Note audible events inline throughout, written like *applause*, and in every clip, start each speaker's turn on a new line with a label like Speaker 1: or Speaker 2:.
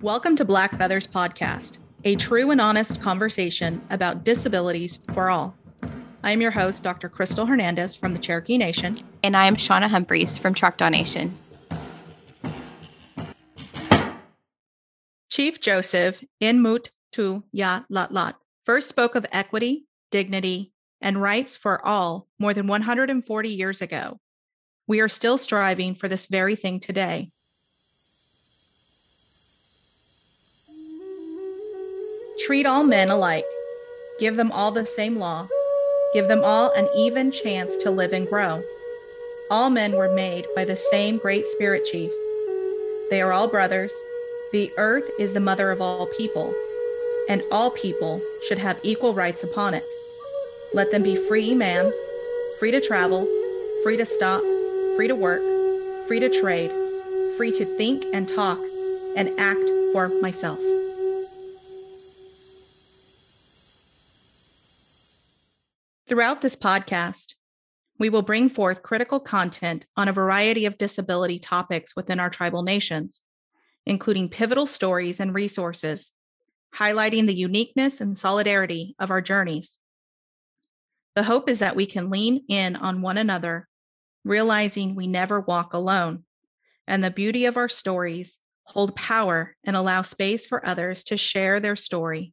Speaker 1: Welcome to Black Feathers Podcast, a true and honest conversation about disabilities for all. I am your host, Dr. Crystal Hernandez from the Cherokee Nation.
Speaker 2: And I am Shauna Humphries from Choctaw Nation.
Speaker 1: Chief Joseph Inmut Tu Ya Lat Lat first spoke of equity, dignity, and rights for all more than 140 years ago. We are still striving for this very thing today. Treat all men alike. Give them all the same law. Give them all an even chance to live and grow. All men were made by the same great spirit chief. They are all brothers. The earth is the mother of all people, and all people should have equal rights upon it. Let them be free man, free to travel, free to stop, free to work, free to trade, free to think and talk and act for myself. Throughout this podcast, we will bring forth critical content on a variety of disability topics within our tribal nations, including pivotal stories and resources, highlighting the uniqueness and solidarity of our journeys. The hope is that we can lean in on one another, realizing we never walk alone, and the beauty of our stories hold power and allow space for others to share their story.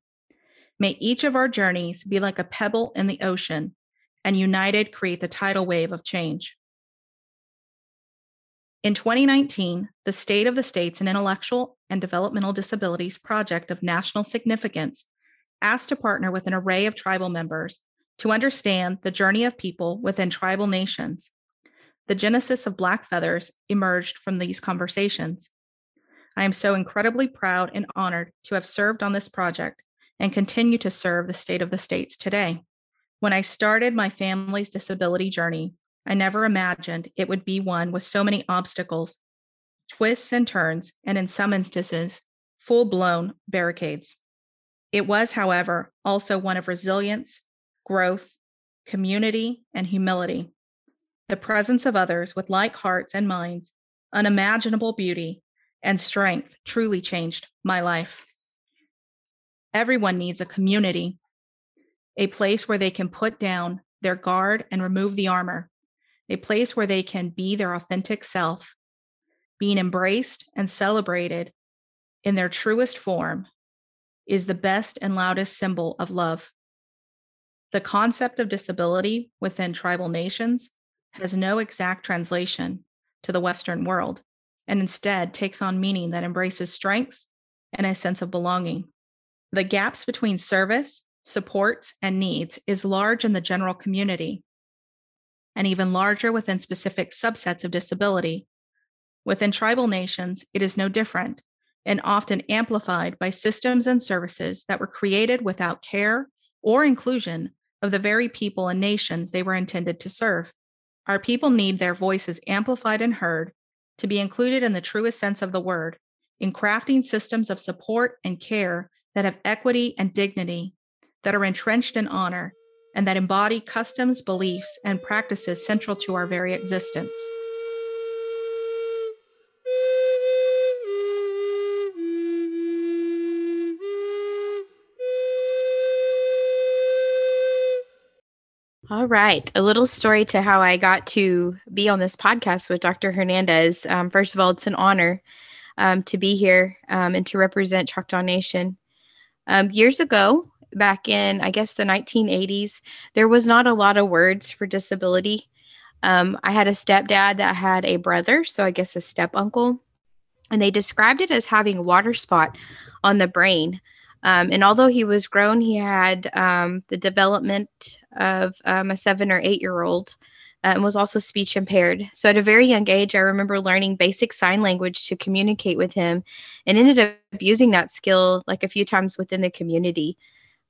Speaker 1: May each of our journeys be like a pebble in the ocean, and united create the tidal wave of change. In 2019, the State of the States and Intellectual and Developmental Disabilities Project of National Significance asked to partner with an array of tribal members to understand the journey of people within tribal nations. The genesis of Black Feathers emerged from these conversations. I am so incredibly proud and honored to have served on this project and continue to serve the state of the states today. When I started my family's disability journey, I never imagined it would be one with so many obstacles, twists and turns, and in some instances, full blown barricades. It was, however, also one of resilience, growth, community, and humility. The presence of others with like hearts and minds, unimaginable beauty, and strength truly changed my life. Everyone needs a community, a place where they can put down their guard and remove the armor, a place where they can be their authentic self, being embraced and celebrated in their truest form is the best and loudest symbol of love. The concept of disability within tribal nations has no exact translation to the Western world and instead takes on meaning that embraces strengths and a sense of belonging. The gaps between service, supports, and needs is large in the general community and even larger within specific subsets of disability. Within tribal nations, it is no different and often amplified by systems and services that were created without care or inclusion of the very people and nations they were intended to serve. Our people need their voices amplified and heard to be included in the truest sense of the word, in crafting systems of support and care that have equity and dignity, that are entrenched in honor, and that embody customs, beliefs, and practices central to our very existence.
Speaker 2: All right. A little story to how I got to be on this podcast with Dr. Hernandez. Um, first of all, it's an honor um, to be here um, and to represent Choctaw Nation. Um, years ago, back in, I guess, the 1980s, there was not a lot of words for disability. Um, I had a stepdad that had a brother, so I guess a step uncle, and they described it as having a water spot on the brain. Um, and although he was grown, he had um, the development of um, a seven or eight year old and was also speech impaired. So at a very young age, I remember learning basic sign language to communicate with him and ended up using that skill like a few times within the community.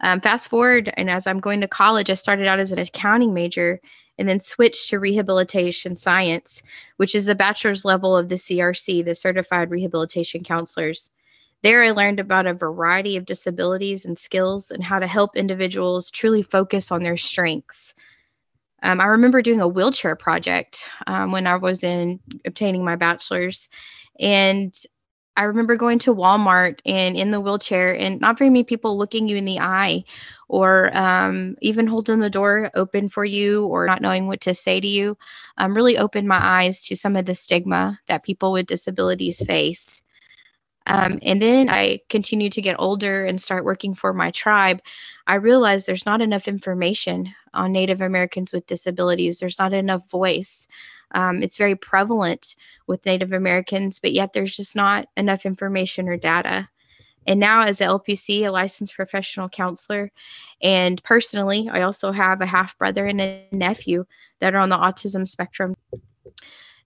Speaker 2: Um, fast forward, and as I'm going to college, I started out as an accounting major and then switched to rehabilitation science, which is the bachelor's level of the CRC, the Certified Rehabilitation Counselors. There, I learned about a variety of disabilities and skills and how to help individuals truly focus on their strengths. Um, I remember doing a wheelchair project um, when I was in obtaining my bachelor's, and I remember going to Walmart and in the wheelchair, and not very many people looking you in the eye or um, even holding the door open for you or not knowing what to say to you um, really opened my eyes to some of the stigma that people with disabilities face. Um, and then I continued to get older and start working for my tribe. I realized there's not enough information on Native Americans with disabilities, there's not enough voice. Um, it's very prevalent with Native Americans, but yet there's just not enough information or data. And now, as a LPC, a licensed professional counselor, and personally, I also have a half brother and a nephew that are on the autism spectrum.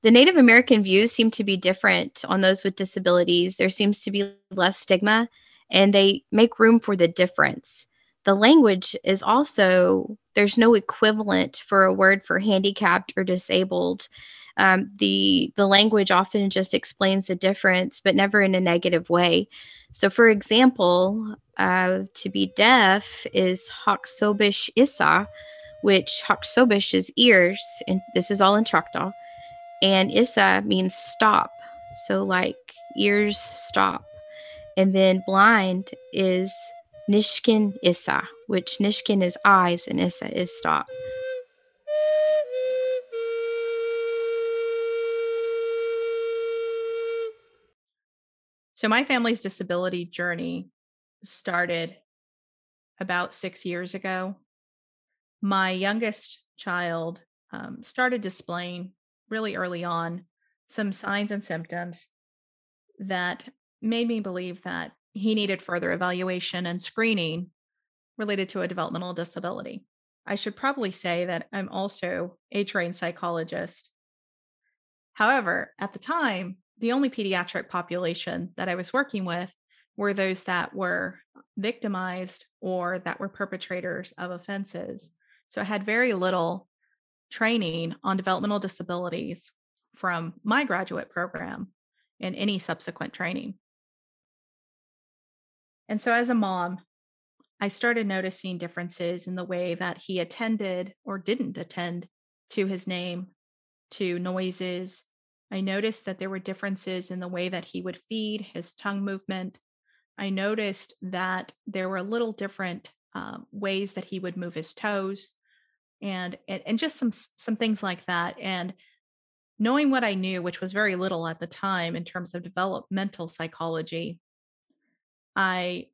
Speaker 2: The Native American views seem to be different on those with disabilities. There seems to be less stigma, and they make room for the difference. The language is also, there's no equivalent for a word for handicapped or disabled. Um, the the language often just explains the difference, but never in a negative way. So, for example, uh, to be deaf is Haksobish Issa, which Haksobish is ears, and this is all in Choctaw, and Issa means stop. So, like ears stop. And then blind is Nishkin Issa, which Nishkin is eyes and Issa is stop.
Speaker 1: So, my family's disability journey started about six years ago. My youngest child um, started displaying really early on some signs and symptoms that made me believe that he needed further evaluation and screening related to a developmental disability. I should probably say that I'm also a trained psychologist. However, at the time, the only pediatric population that I was working with were those that were victimized or that were perpetrators of offenses. So I had very little training on developmental disabilities from my graduate program and any subsequent training. And so as a mom, I started noticing differences in the way that he attended or didn't attend to his name, to noises, I noticed that there were differences in the way that he would feed, his tongue movement. I noticed that there were little different um, ways that he would move his toes, and, and and just some some things like that. And knowing what I knew, which was very little at the time in terms of developmental psychology, I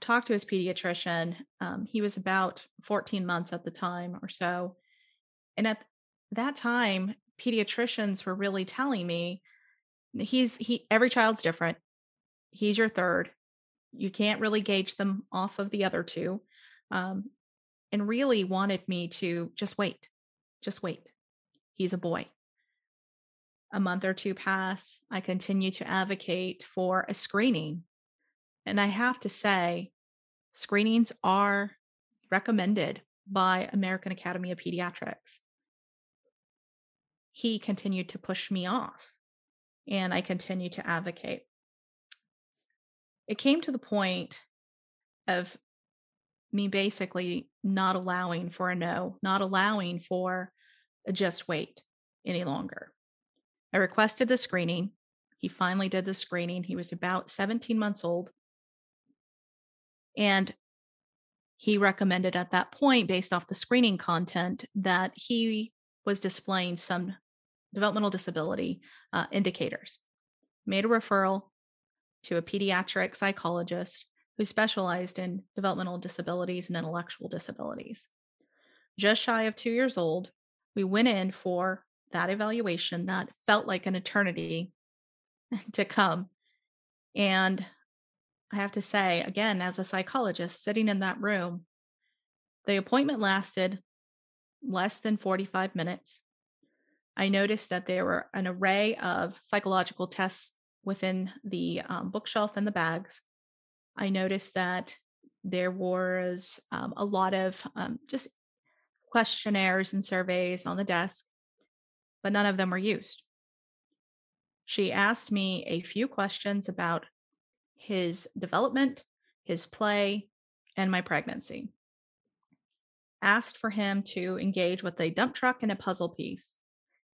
Speaker 1: talked to his pediatrician. Um, he was about 14 months at the time or so, and at that time pediatricians were really telling me he's he every child's different. He's your third. You can't really gauge them off of the other two. Um, and really wanted me to just wait, just wait. He's a boy. A month or two pass. I continue to advocate for a screening. And I have to say, screenings are recommended by American Academy of Pediatrics he continued to push me off and I continued to advocate. It came to the point of me basically not allowing for a no, not allowing for just wait any longer. I requested the screening. He finally did the screening. He was about 17 months old. And he recommended at that point, based off the screening content, that he was displaying some developmental disability uh, indicators. Made a referral to a pediatric psychologist who specialized in developmental disabilities and intellectual disabilities. Just shy of two years old, we went in for that evaluation that felt like an eternity *laughs* to come. And I have to say, again, as a psychologist sitting in that room, the appointment lasted less than 45 minutes. I noticed that there were an array of psychological tests within the um, bookshelf and the bags. I noticed that there was um, a lot of um, just questionnaires and surveys on the desk, but none of them were used. She asked me a few questions about his development, his play, and my pregnancy. Asked for him to engage with a dump truck and a puzzle piece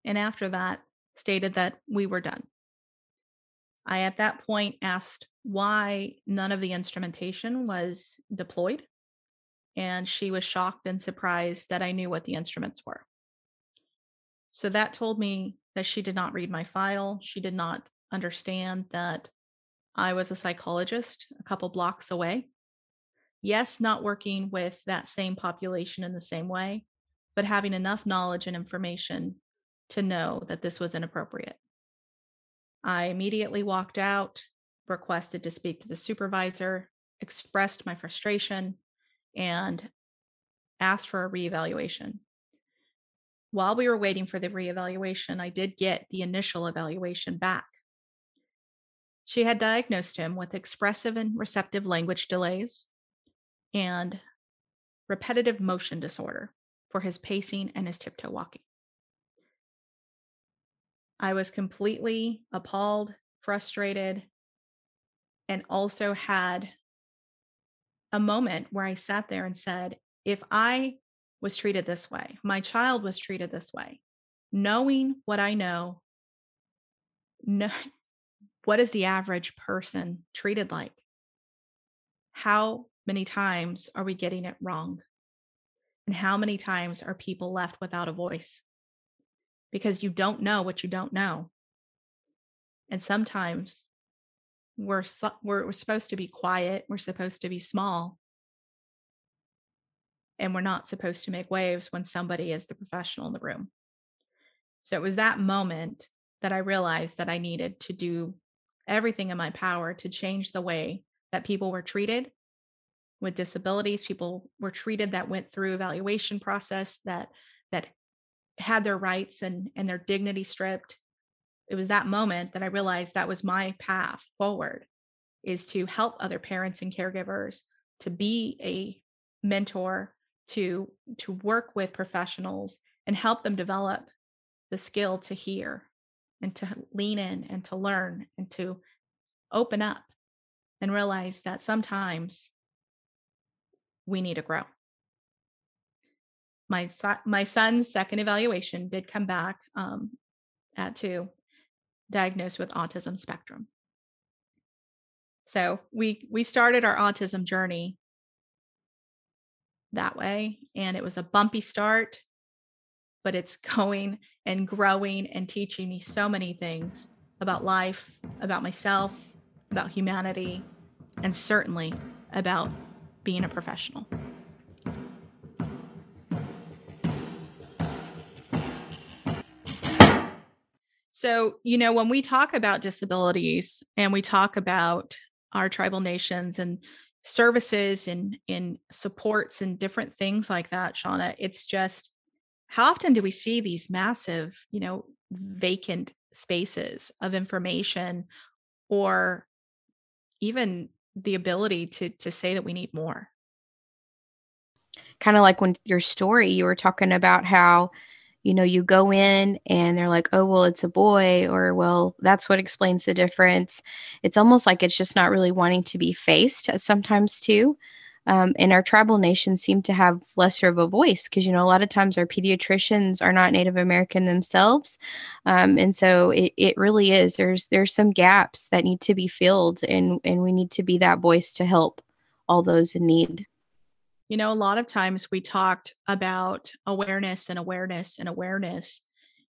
Speaker 1: and after that stated that we were done. I, at that point, asked why none of the instrumentation was deployed. And she was shocked and surprised that I knew what the instruments were. So that told me that she did not read my file. She did not understand that I was a psychologist a couple blocks away. Yes, not working with that same population in the same way, but having enough knowledge and information to know that this was inappropriate. I immediately walked out, requested to speak to the supervisor, expressed my frustration, and asked for a reevaluation. While we were waiting for the reevaluation, I did get the initial evaluation back. She had diagnosed him with expressive and receptive language delays and repetitive motion disorder for his pacing and his tiptoe walking. I was completely appalled, frustrated, and also had a moment where I sat there and said, if I was treated this way, my child was treated this way, knowing what I know, no, *laughs* what is the average person treated like? How many times are we getting it wrong? And how many times are people left without a voice? Because you don't know what you don't know. And sometimes we're, we're, we're supposed to be quiet, we're supposed to be small, and we're not supposed to make waves when somebody is the professional in the room. So it was that moment that I realized that I needed to do everything in my power to change the way that people were treated with disabilities people were treated that went through evaluation process that that had their rights and and their dignity stripped it was that moment that i realized that was my path forward is to help other parents and caregivers to be a mentor to to work with professionals and help them develop the skill to hear and to lean in and to learn and to open up and realize that sometimes we need to grow my my son's second evaluation did come back um, at two, diagnosed with autism spectrum. So we we started our autism journey that way, and it was a bumpy start, but it's going and growing and teaching me so many things about life, about myself, about humanity, and certainly about being a professional. So, you know, when we talk about disabilities and we talk about our tribal nations and services and in supports and different things like that, Shauna, it's just how often do we see these massive, you know, vacant spaces of information or even the ability to to say that we need more?
Speaker 2: Kind of like when your story you were talking about how you know, you go in and they're like, oh, well, it's a boy, or well, that's what explains the difference. It's almost like it's just not really wanting to be faced sometimes, too. Um, and our tribal nations seem to have lesser of a voice because, you know, a lot of times our pediatricians are not Native American themselves. Um, and so it, it really is. There's there's some gaps that need to be filled, and, and we need to be that voice to help all those in need
Speaker 1: you know, a lot of times we talked about awareness and awareness and awareness.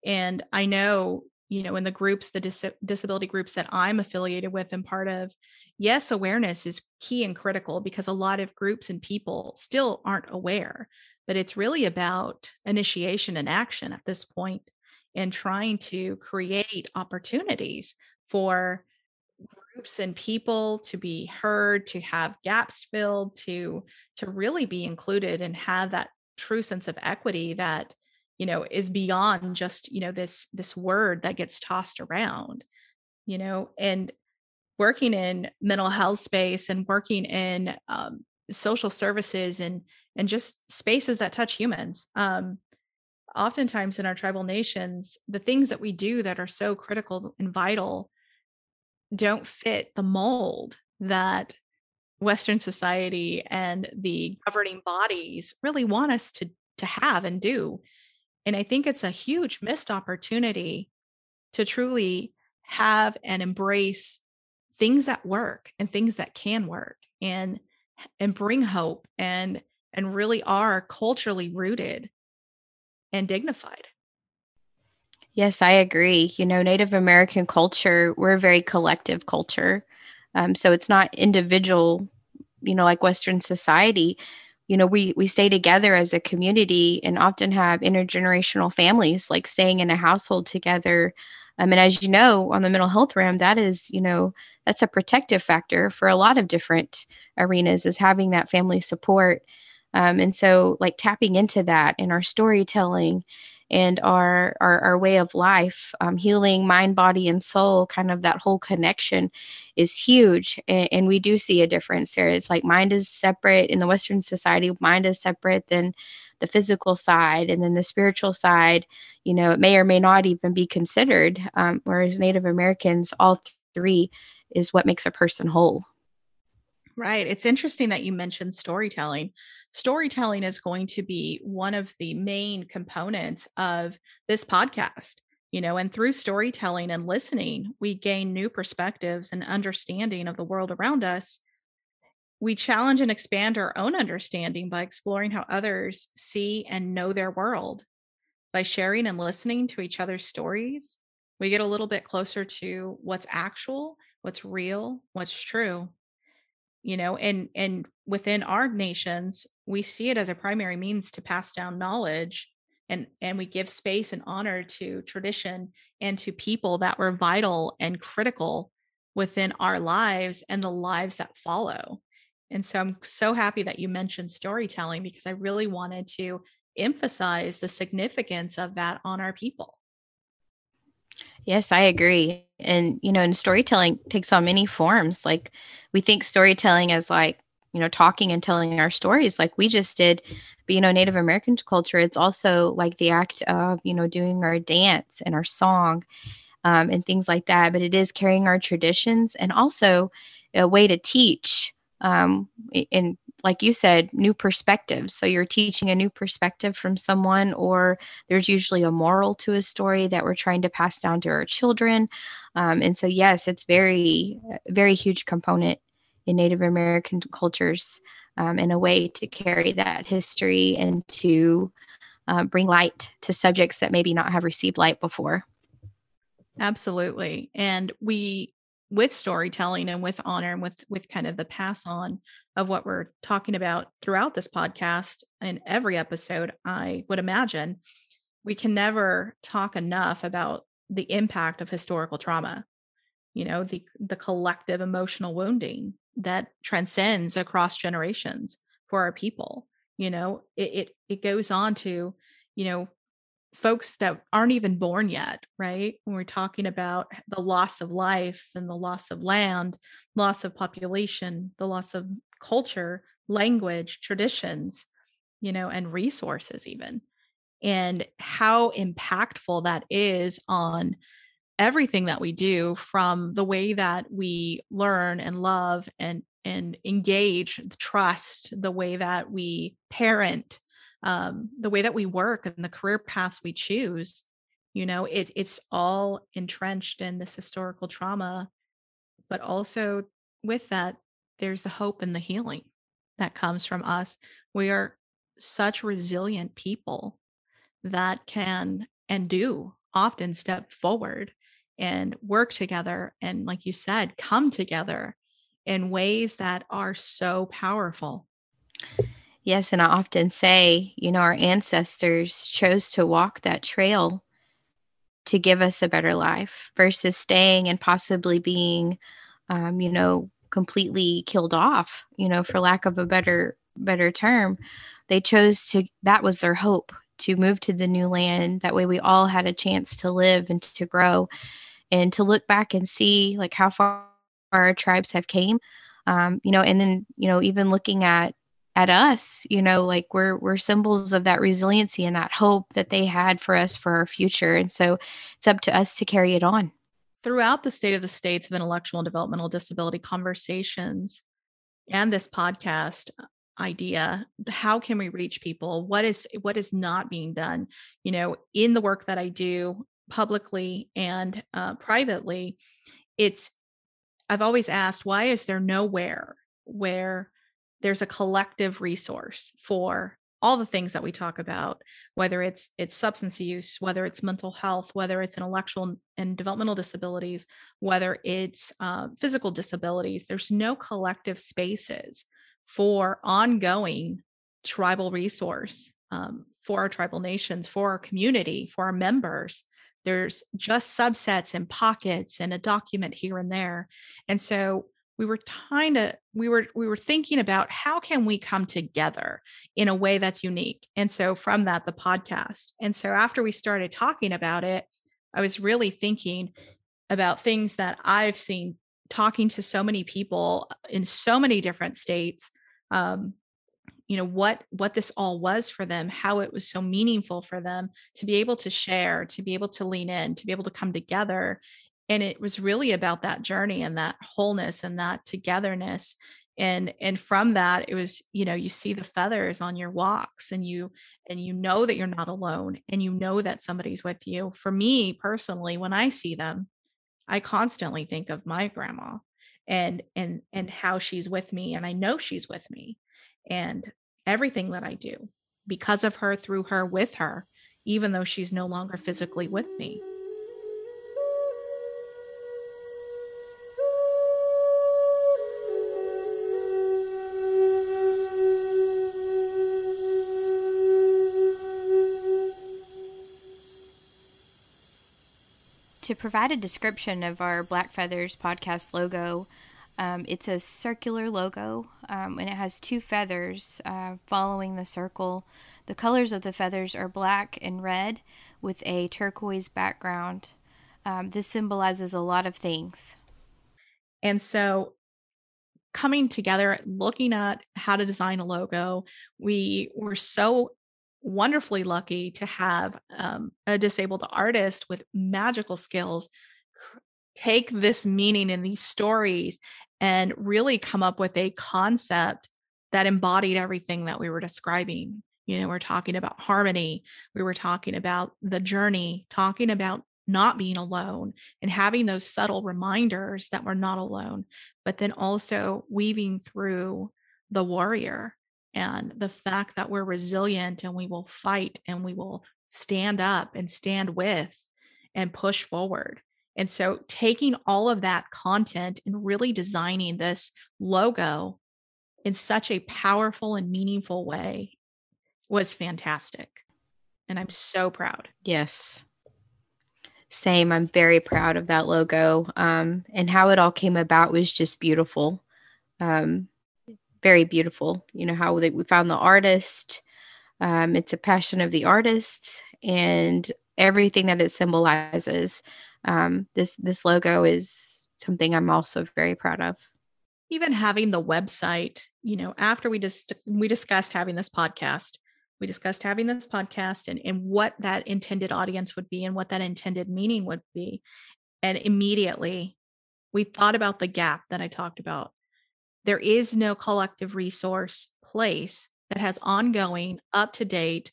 Speaker 1: And I know, you know, in the groups, the dis- disability groups that I'm affiliated with and part of, yes, awareness is key and critical because a lot of groups and people still aren't aware. But it's really about initiation and action at this point and trying to create opportunities for groups and people to be heard to have gaps filled to to really be included and have that true sense of equity that you know is beyond just you know this this word that gets tossed around you know and working in mental health space and working in um, social services and and just spaces that touch humans. Um, oftentimes in our tribal nations the things that we do that are so critical and vital don't fit the mold that Western society and the governing bodies really want us to, to have and do. And I think it's a huge missed opportunity to truly have and embrace things that work and things that can work and and bring hope and and really are culturally rooted and dignified.
Speaker 2: Yes, I agree. You know, Native American culture, we're a very collective culture. Um, so it's not individual, you know, like Western society. You know, we we stay together as a community and often have intergenerational families, like staying in a household together. Um, and as you know, on the mental health realm, that is, you know, that's a protective factor for a lot of different arenas, is having that family support. Um, and so, like tapping into that in our storytelling and our our, our way of life, um, healing mind, body, and soul, kind of that whole connection is huge. And, and we do see a difference there. It's like mind is separate in the Western society, mind is separate than the physical side and then the spiritual side you know it may or may not even be considered um, whereas native americans all three is what makes a person whole
Speaker 1: Right. It's interesting that you mentioned storytelling. Storytelling is going to be one of the main components of this podcast. You know, and through storytelling and listening, we gain new perspectives and understanding of the world around us. We challenge and expand our own understanding by exploring how others see and know their world. By sharing and listening to each other's stories, we get a little bit closer to what's actual, what's real, what's true you know and and within our nations we see it as a primary means to pass down knowledge and and we give space and honor to tradition and to people that were vital and critical within our lives and the lives that follow. And so i'm so happy that you mentioned storytelling because i really wanted to emphasize the significance of that on our people
Speaker 2: Yes, I agree. And, you know, and storytelling takes on many forms. Like we think storytelling as like, you know, talking and telling our stories like we just did. But, you know, Native American culture, it's also like the act of, you know, doing our dance and our song um, and things like that. But it is carrying our traditions and also a way to teach um, in like you said, new perspectives. So you're teaching a new perspective from someone, or there's usually a moral to a story that we're trying to pass down to our children. Um, and so, yes, it's very, very huge component in Native American cultures um, in a way to carry that history and to uh, bring light to subjects that maybe not have received light before.
Speaker 1: Absolutely. And we with storytelling and with honor and with with kind of the pass on of what we're talking about throughout this podcast in every episode i would imagine we can never talk enough about the impact of historical trauma you know the the collective emotional wounding that transcends across generations for our people you know it it, it goes on to you know folks that aren't even born yet, right? When we're talking about the loss of life and the loss of land, loss of population, the loss of culture, language, traditions, you know, and resources, even, and how impactful that is on everything that we do from the way that we learn and love and and engage trust the way that we parent um, the way that we work and the career paths we choose you know it, it's all entrenched in this historical trauma but also with that there's the hope and the healing that comes from us. We are such resilient people that can and do often step forward and work together and like you said come together in ways that are so powerful
Speaker 2: Yes, and I often say, you know, our ancestors chose to walk that trail to give us a better life versus staying and possibly being, um, you know, completely killed off, you know, for lack of a better better term. They chose to that was their hope to move to the new land. That way we all had a chance to live and to grow and to look back and see like how far our tribes have came. Um, you know, and then, you know, even looking at at us you know like we're we're symbols of that resiliency and that hope that they had for us for our future. And so it's up to us to carry it on.
Speaker 1: Throughout the state of the states of intellectual and developmental disability conversations and this podcast idea how can we reach people? What is what is not being done you know in the work that i do publicly and uh, privately, it's I've always asked why is there nowhere where there's a collective resource for all the things that we talk about whether it's it's substance use whether it's mental health whether it's intellectual and developmental disabilities whether it's uh, physical disabilities there's no collective spaces for ongoing tribal resource um, for our tribal nations for our community for our members. There's just subsets and pockets and a document here and there. And so we were trying to we were we were thinking about how can we come together in a way that's unique and so from that the podcast. And so after we started talking about it i was really thinking about things that i've seen talking to so many people in so many different states um, you know what what this all was for them how it was so meaningful for them to be able to share to be able to lean in to be able to come together and it was really about that journey and that wholeness and that togetherness and and from that it was you know you see the feathers on your walks and you and you know that you're not alone and you know that somebody's with you. For me personally when i see them i constantly think of my grandma and and and how she's with me and i know she's with me and everything that i do because of her through her with her even though she's no longer physically with me
Speaker 2: to provide a description of our Black Feathers podcast logo, um, it's a circular logo um, and it has two feathers uh, following the circle. The colors of the feathers are black and red with a turquoise background. Um, this symbolizes a lot of things.
Speaker 1: And so, coming together, looking at how to design a logo, we were so wonderfully lucky to have um, a disabled artist with magical skills take this meaning in these stories and really come up with a concept that embodied everything that we were describing. You know, we're talking about harmony, we were talking about the journey, talking about not being alone and having those subtle reminders that we're not alone, but then also weaving through the warrior and the fact that we're resilient and we will fight and we will stand up and stand with and push forward. And so taking all of that content and really designing this logo in such a powerful and meaningful way was fantastic. And I'm so proud.
Speaker 2: Yes. Same. I'm very proud of that logo. Um, and how it all came about was just beautiful. Um, very beautiful. You know, how they, we found the artist. Um, it's a passion of the artist and everything that it symbolizes. Um, this this logo is something I'm also very proud of.
Speaker 1: Even having the website, you know, after we just we discussed having this podcast, we discussed having this podcast and, and what that intended audience would be and what that intended meaning would be. And immediately we thought about the gap that I talked about there is no collective resource place that has ongoing, up to date,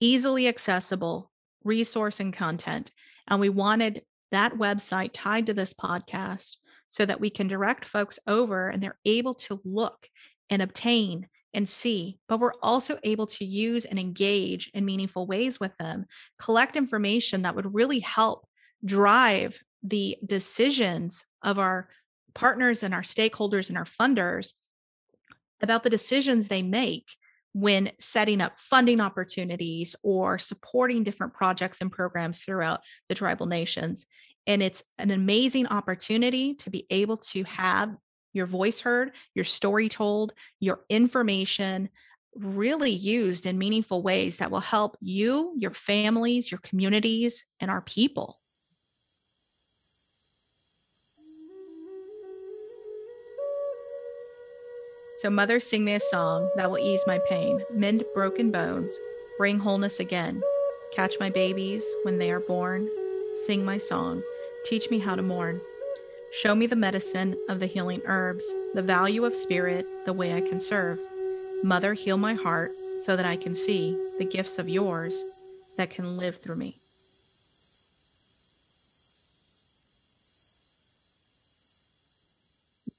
Speaker 1: easily accessible resource and content. And we wanted that website tied to this podcast so that we can direct folks over and they're able to look and obtain and see, but we're also able to use and engage in meaningful ways with them, collect information that would really help drive the decisions of our partners and our stakeholders and our funders about the decisions they make when setting up funding opportunities or supporting different projects and programs throughout the tribal nations. And it's an amazing opportunity to be able to have your voice heard, your story told, your information really used in meaningful ways that will help you, your families, your communities, and our people. So, Mother, sing me a song that will ease my pain, mend broken bones, bring wholeness again. Catch my babies when they are born, sing my song, teach me how to mourn. Show me the medicine of the healing herbs, the value of spirit, the way I can serve. Mother, heal my heart so that I can see the gifts of yours that can live through me.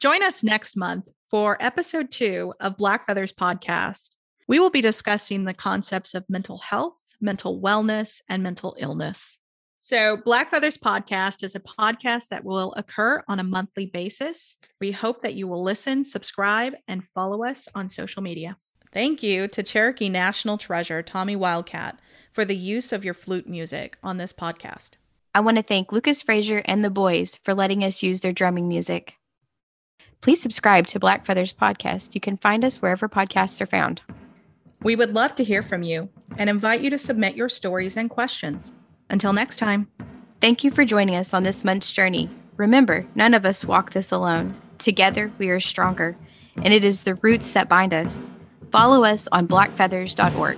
Speaker 1: Join us next month for episode two of Black Feathers podcast. We will be discussing the concepts of mental health, mental wellness, and mental illness. So, Black Feathers Podcast is a podcast that will occur on a monthly basis. We hope that you will listen, subscribe, and follow us on social media. Thank you to Cherokee National Treasure Tommy Wildcat for the use of your flute music on this podcast.
Speaker 2: I want to thank Lucas Frazier and the boys for letting us use their drumming music. Please subscribe to Black Feathers Podcast. You can find us wherever podcasts are found.
Speaker 1: We would love to hear from you and invite you to submit your stories and questions. Until next time.
Speaker 2: Thank you for joining us on this month's journey. Remember, none of us walk this alone. Together, we are stronger, and it is the roots that bind us. Follow us on blackfeathers.org.